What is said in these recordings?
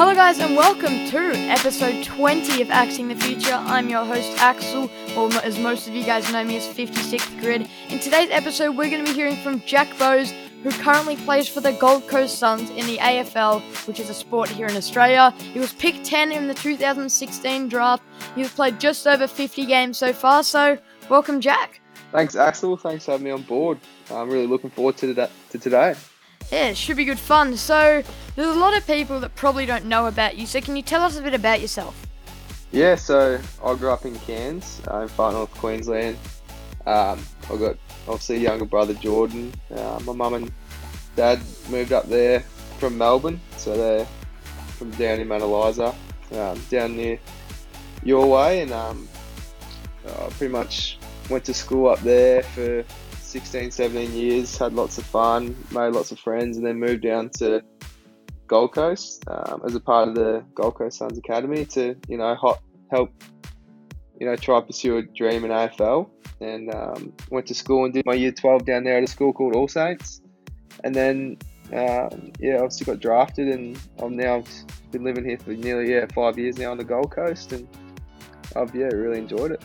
Hello, guys, and welcome to episode 20 of Axing the Future. I'm your host, Axel, or as most of you guys know me as 56th Grid. In today's episode, we're going to be hearing from Jack Bowes, who currently plays for the Gold Coast Suns in the AFL, which is a sport here in Australia. He was picked 10 in the 2016 draft. He's played just over 50 games so far, so welcome, Jack. Thanks, Axel. Thanks for having me on board. I'm really looking forward to, that, to today. Yeah, it should be good fun. So, there's a lot of people that probably don't know about you. So, can you tell us a bit about yourself? Yeah, so I grew up in Cairns, uh, in far north Queensland. Um, I've got obviously a younger brother, Jordan. Uh, my mum and dad moved up there from Melbourne, so they're from down in Mount Eliza, um, down near your way, and um, I pretty much went to school up there for 16, 17 years, had lots of fun, made lots of friends, and then moved down to Gold Coast um, as a part of the Gold Coast Suns Academy to, you know, hot, help, you know, try to pursue a dream in AFL. And um, went to school and did my year 12 down there at a school called All Saints. And then, um, yeah, obviously got drafted, and I'm now been living here for nearly yeah five years now on the Gold Coast, and I've yeah really enjoyed it.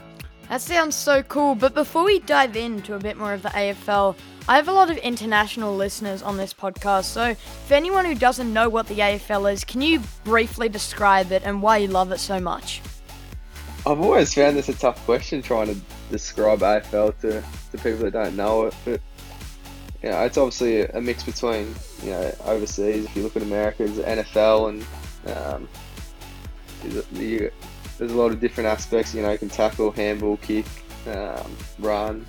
That sounds so cool. But before we dive into a bit more of the AFL, I have a lot of international listeners on this podcast. So, for anyone who doesn't know what the AFL is, can you briefly describe it and why you love it so much? I've always found this a tough question trying to describe AFL to, to people that don't know it. But, you know, it's obviously a mix between, you know, overseas. If you look at America, it's NFL and um, there's a lot of different aspects. You know, you can tackle, handball, kick, um, run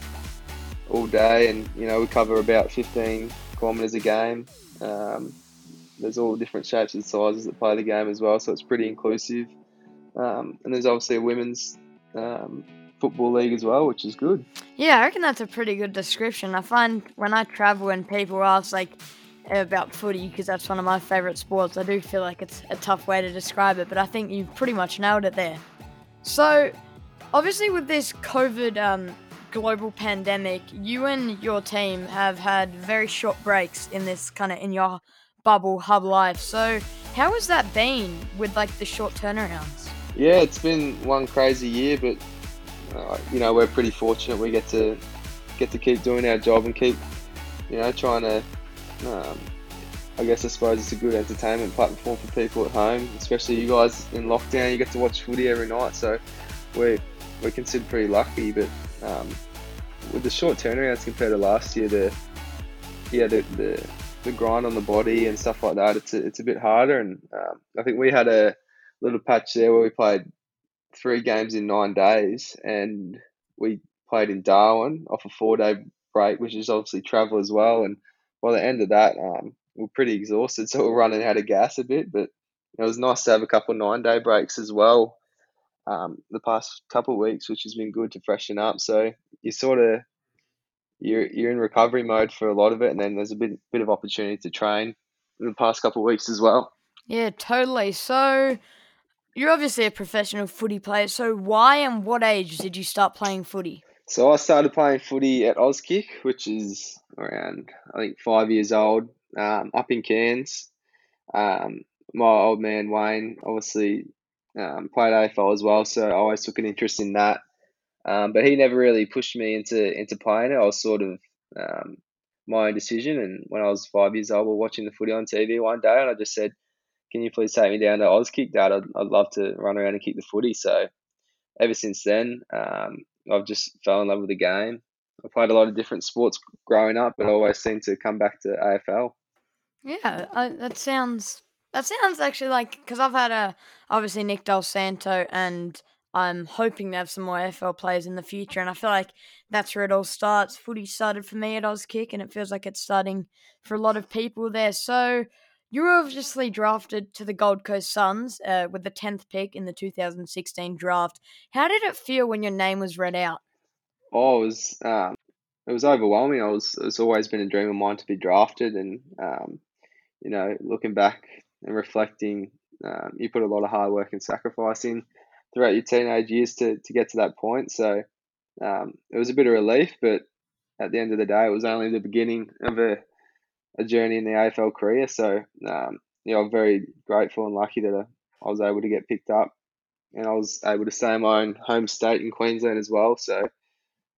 all day, and you know we cover about 15 kilometres a game. Um, there's all different shapes and sizes that play the game as well, so it's pretty inclusive. Um, and there's obviously a women's um, football league as well, which is good. Yeah, I reckon that's a pretty good description. I find when I travel and people ask like about footy because that's one of my favourite sports. I do feel like it's a tough way to describe it, but I think you've pretty much nailed it there. So, obviously, with this COVID um, global pandemic, you and your team have had very short breaks in this kind of in your bubble hub life. So, how has that been with like the short turnarounds? Yeah, it's been one crazy year, but uh, you know we're pretty fortunate. We get to get to keep doing our job and keep you know trying to um, I guess I suppose it's a good entertainment platform for people at home, especially you guys in lockdown. You get to watch footy every night, so we're we're considered pretty lucky. But um, with the short turnarounds compared to last year, the yeah the, the the grind on the body and stuff like that, it's a, it's a bit harder. And um, I think we had a little patch there where we played three games in nine days, and we played in Darwin off a four day break, which is obviously travel as well, and by the end of that, um, we are pretty exhausted, so we are running out of gas a bit. But it was nice to have a couple nine day breaks as well um, the past couple of weeks, which has been good to freshen up. So you sort of you're you're in recovery mode for a lot of it, and then there's a bit bit of opportunity to train in the past couple of weeks as well. Yeah, totally. So you're obviously a professional footy player. So why and what age did you start playing footy? So I started playing footy at Auskick, which is around I think five years old, um, up in Cairns. Um, my old man Wayne obviously um, played AFL as well, so I always took an interest in that. Um, but he never really pushed me into into playing it. I was sort of um, my own decision. And when I was five years old, we were watching the footy on TV one day, and I just said, "Can you please take me down to Auskick, Dad? I'd, I'd love to run around and kick the footy." So ever since then, um, I've just fell in love with the game. I played a lot of different sports growing up, but I always seem to come back to AFL. Yeah, I, that sounds that sounds actually like because I've had a obviously Nick Dal Santo, and I'm hoping to have some more AFL players in the future, and I feel like that's where it all starts. Footy started for me at Auskick, and it feels like it's starting for a lot of people there. So you were obviously drafted to the Gold Coast Suns uh, with the 10th pick in the 2016 draft. How did it feel when your name was read out? Oh, it was um, it was overwhelming. I was it's always been a dream of mine to be drafted, and um, you know, looking back and reflecting, um, you put a lot of hard work and sacrifice in throughout your teenage years to to get to that point. So um, it was a bit of relief, but at the end of the day, it was only the beginning of a a journey in the AFL career. So um, know, I'm very grateful and lucky that I, I was able to get picked up, and I was able to stay in my own home state in Queensland as well. So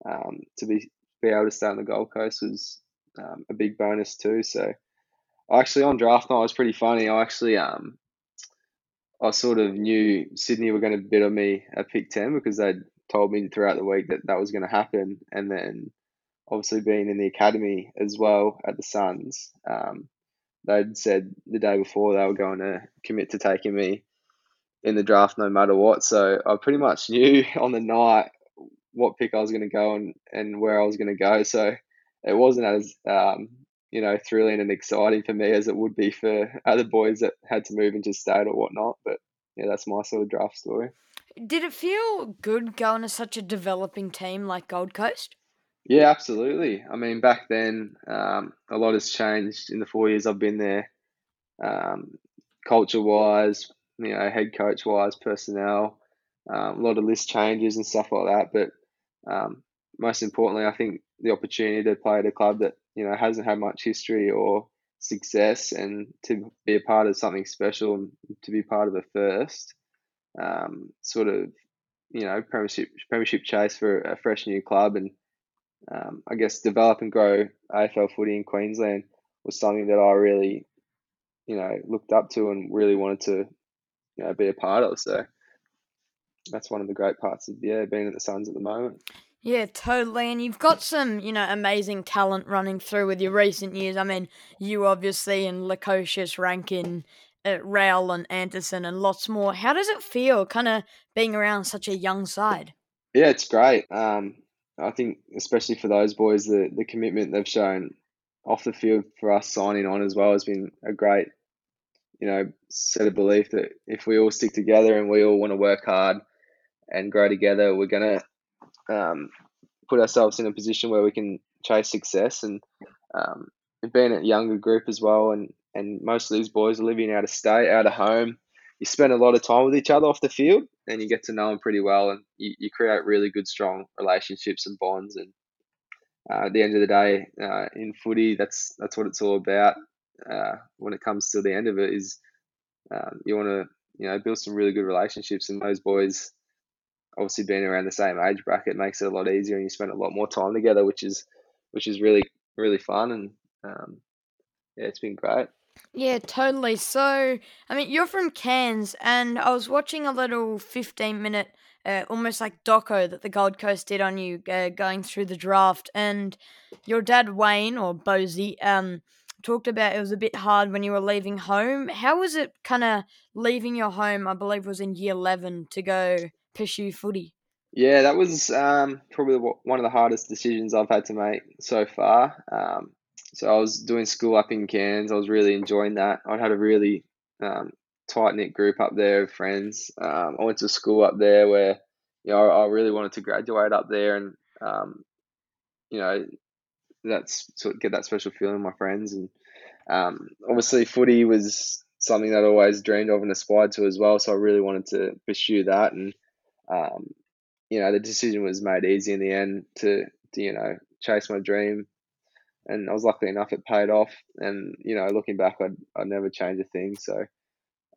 um, to be be able to stay on the Gold Coast was um, a big bonus too. So actually on draft night it was pretty funny. I actually um I sort of knew Sydney were going to bid on me at pick ten because they'd told me throughout the week that that was going to happen, and then obviously being in the academy as well at the Suns, um, they'd said the day before they were going to commit to taking me in the draft no matter what. So I pretty much knew on the night what pick I was going to go and, and where I was going to go. So it wasn't as um, you know thrilling and exciting for me as it would be for other boys that had to move into state or whatnot. But yeah, that's my sort of draft story. Did it feel good going to such a developing team like Gold Coast? Yeah, absolutely. I mean, back then, um, a lot has changed in the four years I've been there. Um, culture wise, you know, head coach wise, personnel, um, a lot of list changes and stuff like that. But um, most importantly, I think the opportunity to play at a club that you know hasn't had much history or success, and to be a part of something special and to be part of a first, um, sort of you know premiership premiership chase for a fresh new club, and um, I guess develop and grow AFL footy in Queensland was something that I really you know looked up to and really wanted to you know be a part of. So that's one of the great parts of yeah being at the Suns at the moment. Yeah, totally. And you've got some, you know, amazing talent running through with your recent years. I mean, you obviously and Lukosius, Rankine, uh, Rowell and Anderson and lots more. How does it feel kind of being around such a young side? Yeah, it's great. Um, I think especially for those boys, the, the commitment they've shown off the field for us signing on as well has been a great, you know, set of belief that if we all stick together and we all want to work hard and grow together, we're gonna um, put ourselves in a position where we can chase success and um, being a younger group as well. And, and most of these boys are living out of state, out of home. You spend a lot of time with each other off the field and you get to know them pretty well and you, you create really good, strong relationships and bonds. And uh, at the end of the day, uh, in footy, that's that's what it's all about. Uh, when it comes to the end of it, is um, you want to you know build some really good relationships, and those boys obviously being around the same age bracket makes it a lot easier and you spend a lot more time together which is which is really really fun and um, yeah it's been great yeah totally so i mean you're from cairns and i was watching a little 15 minute uh, almost like doco that the gold coast did on you uh, going through the draft and your dad wayne or Bozy, um talked about it was a bit hard when you were leaving home how was it kind of leaving your home i believe was in year 11 to go pursue footy? Yeah, that was um, probably one of the hardest decisions I've had to make so far. Um, so I was doing school up in Cairns. I was really enjoying that. I had a really um, tight knit group up there of friends. Um, I went to school up there where you know I really wanted to graduate up there, and um, you know that's sort of get that special feeling with my friends. And um, obviously, footy was something that I always dreamed of and aspired to as well. So I really wanted to pursue that and um, you know, the decision was made easy in the end to, to, you know, chase my dream. And I was lucky enough it paid off. And, you know, looking back, I'd, I'd never change a thing. So,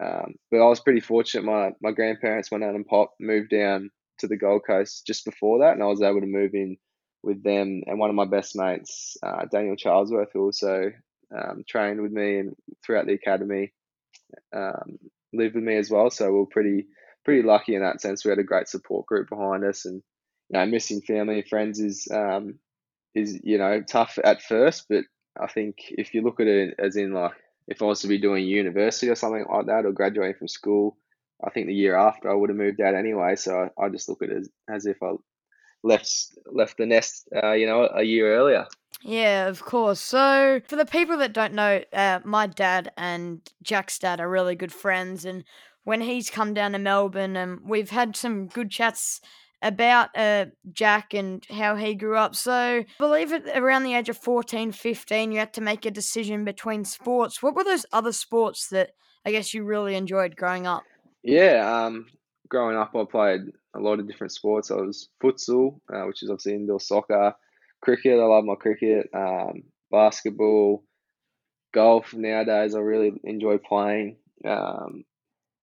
um, but I was pretty fortunate. My, my grandparents, my nan and pop, moved down to the Gold Coast just before that. And I was able to move in with them. And one of my best mates, uh, Daniel Charlesworth, who also um, trained with me and throughout the academy, um, lived with me as well. So we are pretty pretty lucky in that sense. We had a great support group behind us, and you know, missing family and friends is um, is you know tough at first, but I think if you look at it as in like if I was to be doing university or something like that, or graduating from school, I think the year after I would have moved out anyway. So I, I just look at it as, as if I left left the nest, uh, you know, a year earlier. Yeah, of course. So, for the people that don't know, uh, my dad and Jack's dad are really good friends, and when he's come down to Melbourne, and um, we've had some good chats about uh, Jack and how he grew up. So, I believe it around the age of 14, 15, you had to make a decision between sports. What were those other sports that I guess you really enjoyed growing up? Yeah, um, growing up, I played a lot of different sports. I was futsal, uh, which is obviously indoor soccer, cricket. I love my cricket, um, basketball, golf nowadays. I really enjoy playing. Um,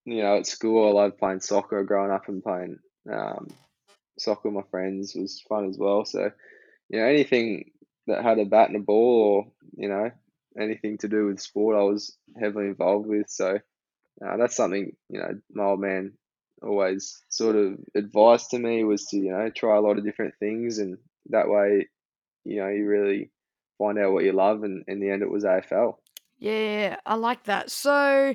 you know, at school, I loved playing soccer. Growing up and playing um, soccer with my friends was fun as well. So, you know, anything that had a bat and a ball, or you know, anything to do with sport, I was heavily involved with. So, uh, that's something you know, my old man always sort of advised to me was to you know try a lot of different things, and that way, you know, you really find out what you love. And in the end, it was AFL. Yeah, I like that. So,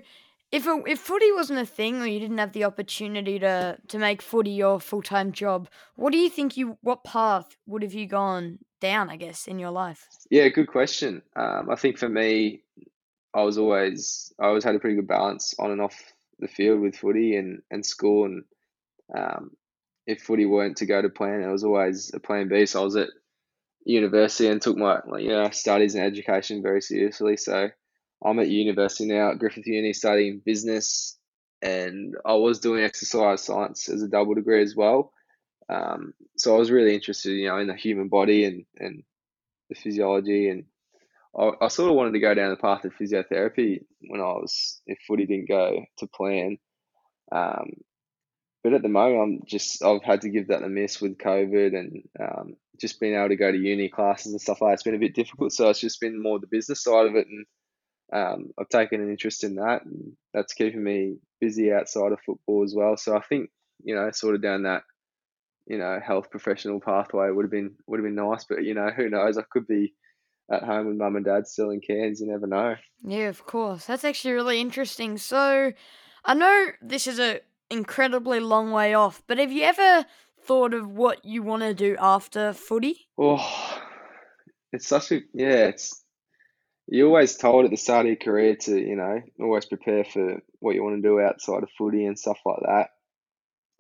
if it, if footy wasn't a thing, or you didn't have the opportunity to to make footy your full time job, what do you think you what path would have you gone down? I guess in your life. Yeah, good question. Um, I think for me, I was always I always had a pretty good balance on and off the field with footy and and school, and um, if footy weren't to go to plan, it was always a plan B. So I was at university and took my you know studies and education very seriously. So I'm at university now at Griffith Uni studying business, and I was doing exercise science as a double degree as well. Um, so I was really interested, you know, in the human body and and the physiology, and I, I sort of wanted to go down the path of physiotherapy when I was if footy didn't go to plan. Um, but at the moment, I'm just I've had to give that a miss with COVID and um, just being able to go to uni classes and stuff like that. It's been a bit difficult, so it's just been more the business side of it, and um, I've taken an interest in that, and that's keeping me busy outside of football as well. So I think you know, sort of down that you know health professional pathway would have been would have been nice, but you know who knows? I could be at home with mum and dad still in Cairns. You never know. Yeah, of course. That's actually really interesting. So, I know this is a incredibly long way off, but have you ever thought of what you want to do after footy? Oh, it's such a yeah. It's you're always told at the start of your career to you know always prepare for what you want to do outside of footy and stuff like that.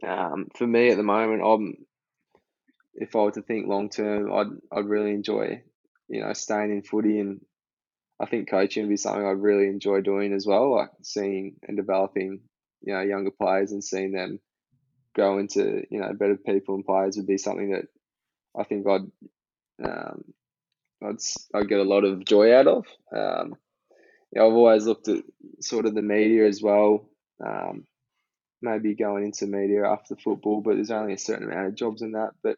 Um, for me at the moment, I'm if I were to think long term, I'd I'd really enjoy you know staying in footy and I think coaching would be something I'd really enjoy doing as well, like seeing and developing you know younger players and seeing them grow into you know better people and players would be something that I think I'd um, I'd I'd get a lot of joy out of. Um, I've always looked at sort of the media as well. Um, maybe going into media after football, but there's only a certain amount of jobs in that. But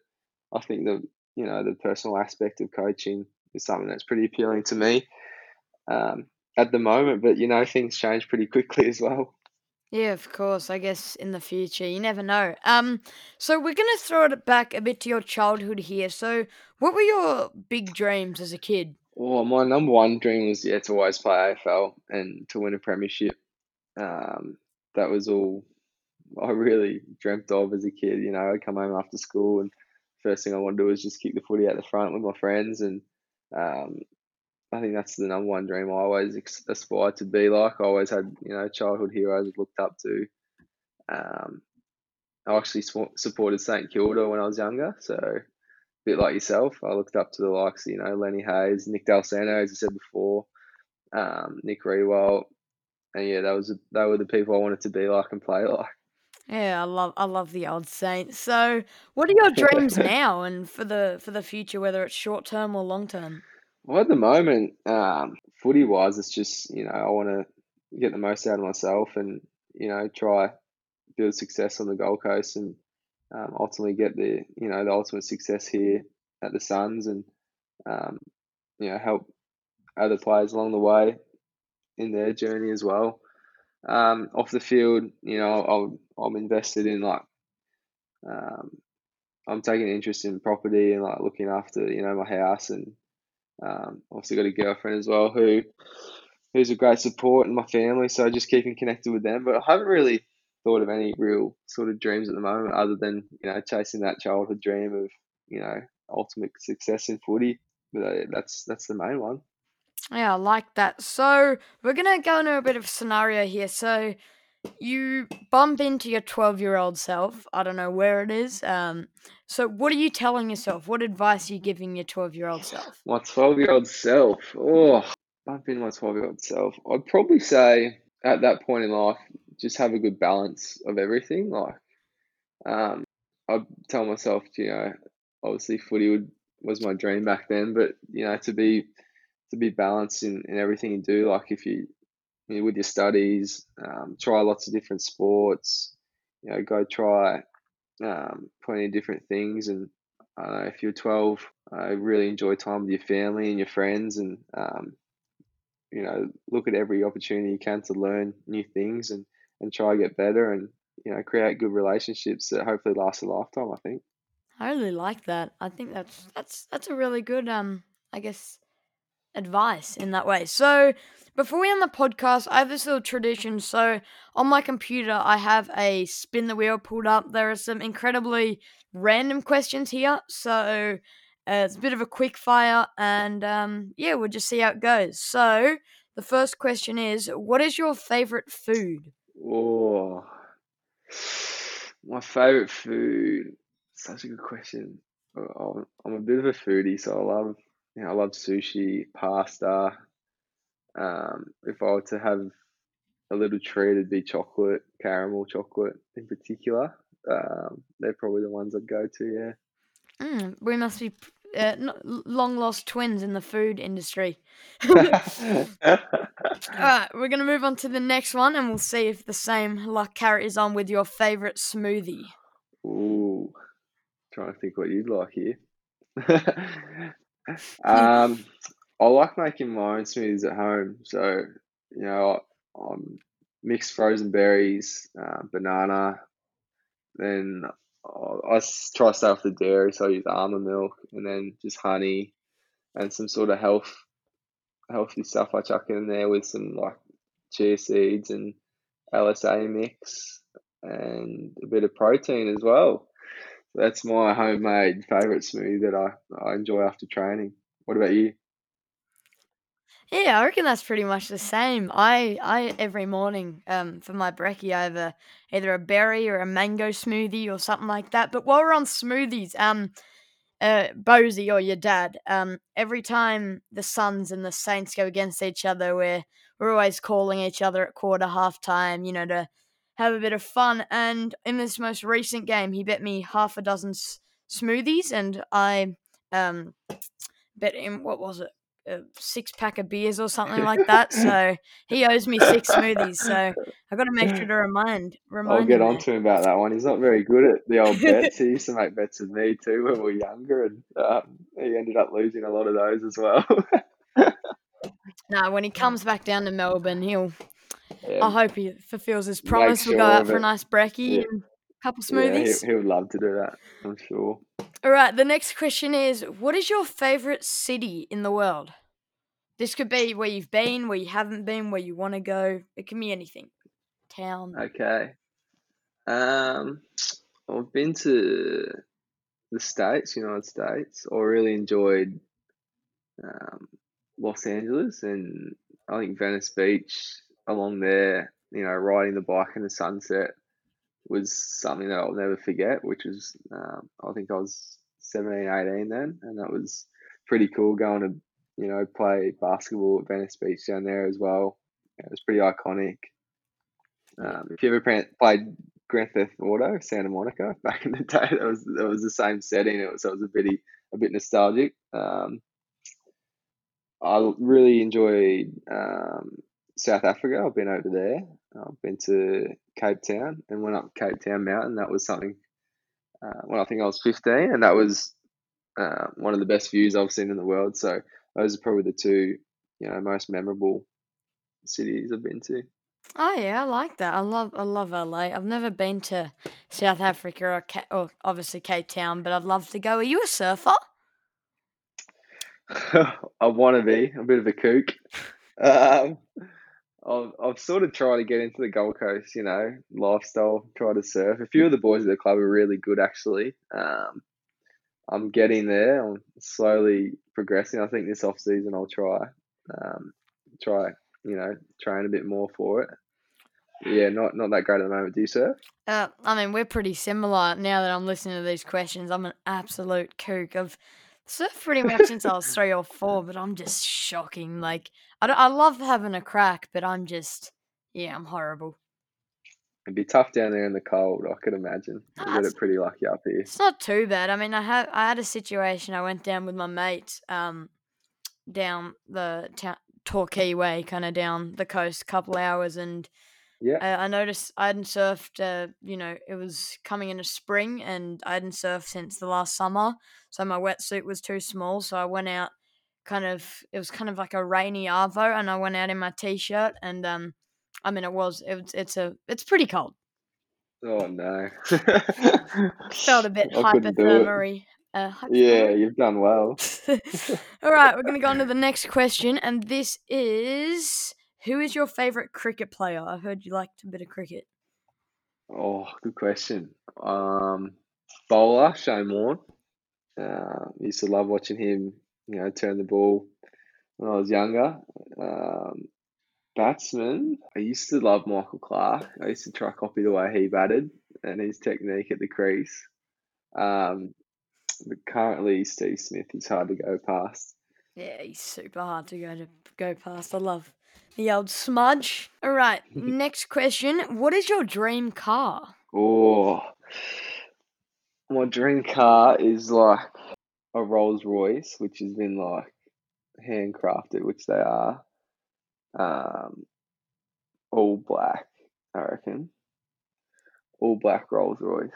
I think the you know the personal aspect of coaching is something that's pretty appealing to me um, at the moment. But you know things change pretty quickly as well. Yeah, of course. I guess in the future, you never know. Um, so we're gonna throw it back a bit to your childhood here. So, what were your big dreams as a kid? Well, my number one dream was yeah to always play AFL and to win a premiership. Um, that was all I really dreamt of as a kid. You know, I'd come home after school and first thing I wanted to do was just kick the footy out the front with my friends and um, I think that's the number one dream I always aspired to be like. I always had, you know, childhood heroes I looked up to. Um, I actually supported St Kilda when I was younger, so a bit like yourself, I looked up to the likes, of, you know, Lenny Hayes, Nick Dal Santo, as you said before, um, Nick Riewoldt, and yeah, that was they were the people I wanted to be like and play like. Yeah, I love I love the old Saints. So, what are your dreams now and for the for the future, whether it's short term or long term? Well, at the moment, um, footy wise, it's just you know I want to get the most out of myself and you know try build success on the Gold Coast and um, ultimately get the you know the ultimate success here at the Suns and um, you know help other players along the way in their journey as well. Um, off the field, you know, I'm I'm invested in like um, I'm taking interest in property and like looking after you know my house and um, also got a girlfriend as well who who's a great support in my family. So just keeping connected with them. But I haven't really thought of any real sort of dreams at the moment, other than you know chasing that childhood dream of you know ultimate success in footy. But uh, that's that's the main one. Yeah, I like that. So we're gonna go into a bit of scenario here. So you bump into your 12 year old self. I don't know where it is. Um, so, what are you telling yourself? What advice are you giving your 12 year old self? My 12 year old self. Oh, bump into my 12 year old self. I'd probably say at that point in life, just have a good balance of everything. Like, um, I'd tell myself, you know, obviously footy would, was my dream back then, but, you know, to be to be balanced in, in everything you do. Like if you, you know, with your studies, um, try lots of different sports. You know, go try um, plenty of different things. And uh, if you're 12, I really enjoy time with your family and your friends, and um, you know, look at every opportunity you can to learn new things and and try to get better and you know create good relationships that hopefully last a lifetime. I think. I really like that. I think that's that's that's a really good um I guess advice in that way. So before we end the podcast, I have this little tradition. So on my computer, I have a spin the wheel pulled up. There are some incredibly random questions here. So uh, it's a bit of a quick fire, and um, yeah, we'll just see how it goes. So the first question is, what is your favorite food? Oh, my favorite food. Such a good question. I'm a bit of a foodie, so I love you know, I love sushi, pasta. Um, if I were to have a little treat, it'd be chocolate, caramel chocolate in particular. Um, they're probably the ones I'd go to. Yeah. Mm, we must be uh, long lost twins in the food industry. All right, we're gonna move on to the next one, and we'll see if the same luck carries on with your favorite smoothie. Ooh, trying to think what you'd like here. um, I like making my own smoothies at home. So, you know, I, am mixed frozen berries, uh, banana, then I, I try to stay off the dairy, so I use almond milk, and then just honey and some sort of health healthy stuff I chuck in there with some like chia seeds and LSA mix and a bit of protein as well that's my homemade favourite smoothie that I, I enjoy after training. What about you? Yeah, I reckon that's pretty much the same. I, I every morning, um, for my brekkie, I have a, either a berry or a mango smoothie or something like that. But while we're on smoothies, um, uh, or your dad, um, every time the Suns and the Saints go against each other, we're we're always calling each other at quarter half time, you know, to have a bit of fun. And in this most recent game, he bet me half a dozen s- smoothies, and I um, bet him what was it, a six pack of beers or something like that. So he owes me six smoothies. So I've got to make sure to remind. remind I'll get on to him about that one. He's not very good at the old bets. he used to make bets with me too when we were younger, and um, he ended up losing a lot of those as well. no, when he comes back down to Melbourne, he'll yeah. I hope he fulfills his promise. Sure we'll go out for a nice brekkie yeah. and a couple smoothies. Yeah, he, he would love to do that, I'm sure. All right, the next question is What is your favorite city in the world? This could be where you've been, where you haven't been, where you want to go. It can be anything. Town. Okay. Um, I've been to the States, United States. I really enjoyed um, Los Angeles and I think Venice Beach along there, you know, riding the bike in the sunset was something that I'll never forget, which was, um, I think I was 17, 18 then, and that was pretty cool going to, you know, play basketball at Venice Beach down there as well. It was pretty iconic. Um, if you ever played Grand Theft Auto Santa Monica back in the day, that was that was the same setting. It was, so it was a bit a bit nostalgic. Um, I really enjoyed um, South Africa. I've been over there. I've been to Cape Town and went up Cape Town Mountain. That was something uh, when I think I was 15, and that was uh, one of the best views I've seen in the world. So those are probably the two, you know, most memorable cities I've been to. Oh yeah, I like that. I love I love LA. I've never been to South Africa or, or obviously Cape Town, but I'd love to go. Are you a surfer? I want to be I'm a bit of a kook. Um, I've, I've sort of tried to get into the Gold Coast, you know, lifestyle, try to surf. A few of the boys at the club are really good, actually. Um, I'm getting there. I'm slowly progressing. I think this off season I'll try, um, try, you know, train a bit more for it. Yeah, not not that great at the moment. Do you surf? Uh, I mean, we're pretty similar. Now that I'm listening to these questions, I'm an absolute kook. I've surfed pretty much since I was three or four, but I'm just shocking. Like I, I love having a crack, but I'm just yeah, I'm horrible. It'd be tough down there in the cold. I could imagine. We get it pretty lucky up here. It's not too bad. I mean, I had I had a situation. I went down with my mate. Um, down the Torquay way, kind of down the coast, a couple hours, and Yeah. uh, I noticed I hadn't surfed. Uh, you know, it was coming into spring, and I hadn't surfed since the last summer, so my wetsuit was too small. So I went out, kind of. It was kind of like a rainy arvo, and I went out in my t-shirt, and um, I mean, it was it, it's a it's pretty cold. Oh no. Felt a bit I couldn't do it. hypothermia. Uh, Yeah, you've done well. All right, we're going to go on to the next question, and this is Who is your favourite cricket player? I heard you liked a bit of cricket. Oh, good question. Um, bowler Shane Warne. Uh, used to love watching him. You know, turn the ball when I was younger. Um, batsman. I used to love Michael Clarke. I used to try copy the way he batted and his technique at the crease. Um, but currently Steve Smith is hard to go past. Yeah, he's super hard to go to go past. I love the old smudge. All right, next question. What is your dream car? Oh, my dream car is like a Rolls Royce, which has been like handcrafted, which they are. Um, all black, I reckon. All black Rolls Royce.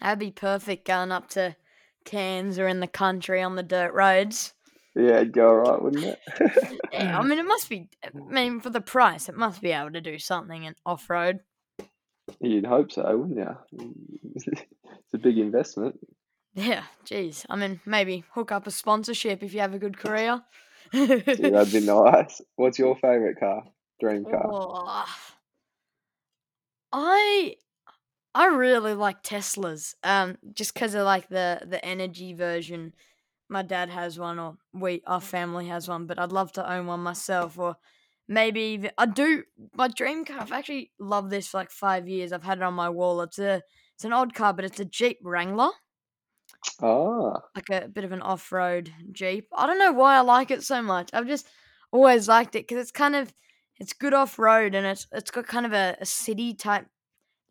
That'd be perfect going up to Cairns or in the country on the dirt roads. Yeah, it'd go alright, wouldn't it? Yeah, I mean, it must be. I mean, for the price, it must be able to do something in off road. You'd hope so, wouldn't you? it's a big investment. Yeah, geez. I mean, maybe hook up a sponsorship if you have a good career. Gee, that'd be nice. What's your favourite car? Dream car? Oh, I I really like Teslas. Um, just because of like the the energy version. My dad has one, or we our family has one, but I'd love to own one myself. Or maybe I do. My dream car. I've actually loved this for like five years. I've had it on my wall. It's a it's an odd car, but it's a Jeep Wrangler. Ah, like a bit of an off-road jeep. I don't know why I like it so much. I've just always liked it because it's kind of it's good off-road and it's it's got kind of a, a city type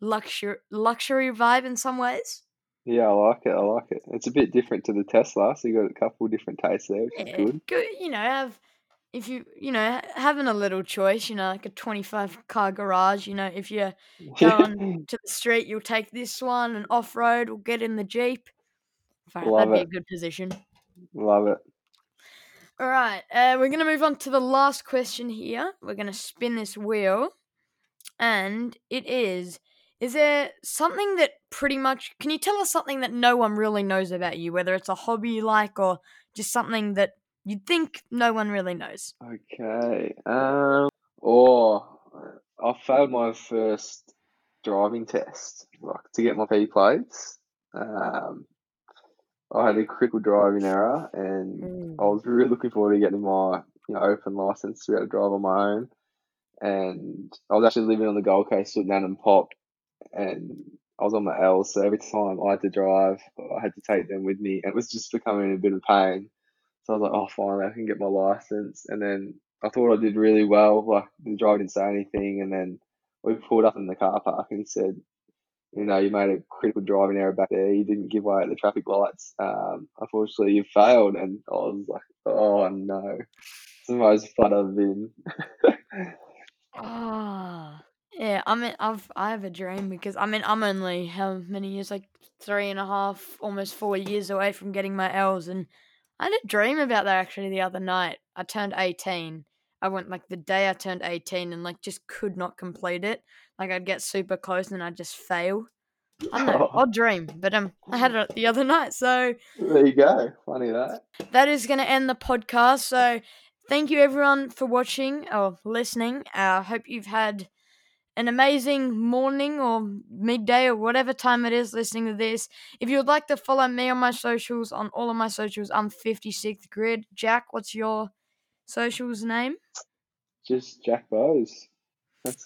luxury luxury vibe in some ways. Yeah, I like it. I like it. It's a bit different to the Tesla, so you got a couple different tastes there, which is good. good. You know, have if you you know having a little choice. You know, like a twenty-five car garage. You know, if you're going to the street, you'll take this one, and off-road, we'll get in the jeep. Fine, Love that'd be a it. good position. Love it. All right, uh, we're gonna move on to the last question here. We're gonna spin this wheel, and it is: Is there something that pretty much can you tell us something that no one really knows about you, whether it's a hobby you like or just something that you'd think no one really knows? Okay. Um. Oh, I failed my first driving test, like to get my P plates. Um, I had a critical driving error, and I was really looking forward to getting my you know open license to be able to drive on my own. And I was actually living on the Gold Coast, sitting down and pop, and I was on my L, so every time I had to drive, I had to take them with me, and it was just becoming a bit of pain. So I was like, oh, finally, I can get my license. And then I thought I did really well. Like the driver didn't say anything, and then we pulled up in the car park, and he said, you know, you made a critical driving error back there. You didn't give way at the traffic lights. Um, unfortunately, you failed. And I was like, oh no, it's the most fun I've been. Ah, yeah. I mean, I've I have a dream because I mean I'm only how many years, like three and a half, almost four years away from getting my L's, and I had a dream about that actually the other night. I turned eighteen. I went like the day I turned eighteen, and like just could not complete it. Like I'd get super close and I'd just fail. I don't know, odd dream, but um, I had it the other night, so there you go. Funny that. that is going to end the podcast. So, thank you everyone for watching or listening. I uh, hope you've had an amazing morning or midday or whatever time it is listening to this. If you would like to follow me on my socials, on all of my socials, I'm 56th Grid. Jack, what's your socials name? Just Jack Bowes. That's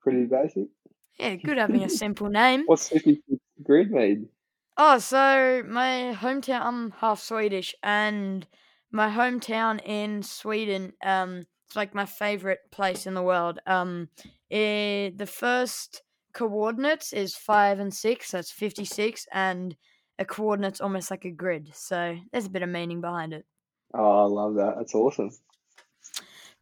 pretty basic. Yeah, good having a simple name. What's 50 grid mean? Oh, so my hometown, I'm half Swedish, and my hometown in Sweden, um, it's like my favorite place in the world. Um, eh, the first coordinates is five and six, that's 56, and a coordinate's almost like a grid, so there's a bit of meaning behind it. Oh, I love that. That's awesome.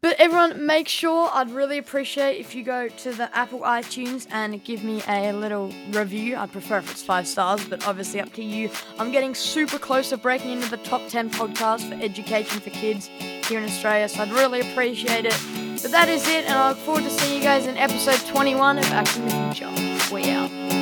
But everyone, make sure I'd really appreciate if you go to the Apple iTunes and give me a little review. I'd prefer if it's five stars, but obviously up to you. I'm getting super close to breaking into the top 10 podcasts for education for kids here in Australia, so I'd really appreciate it. But that is it, and I look forward to seeing you guys in episode 21 of in the Future. We out.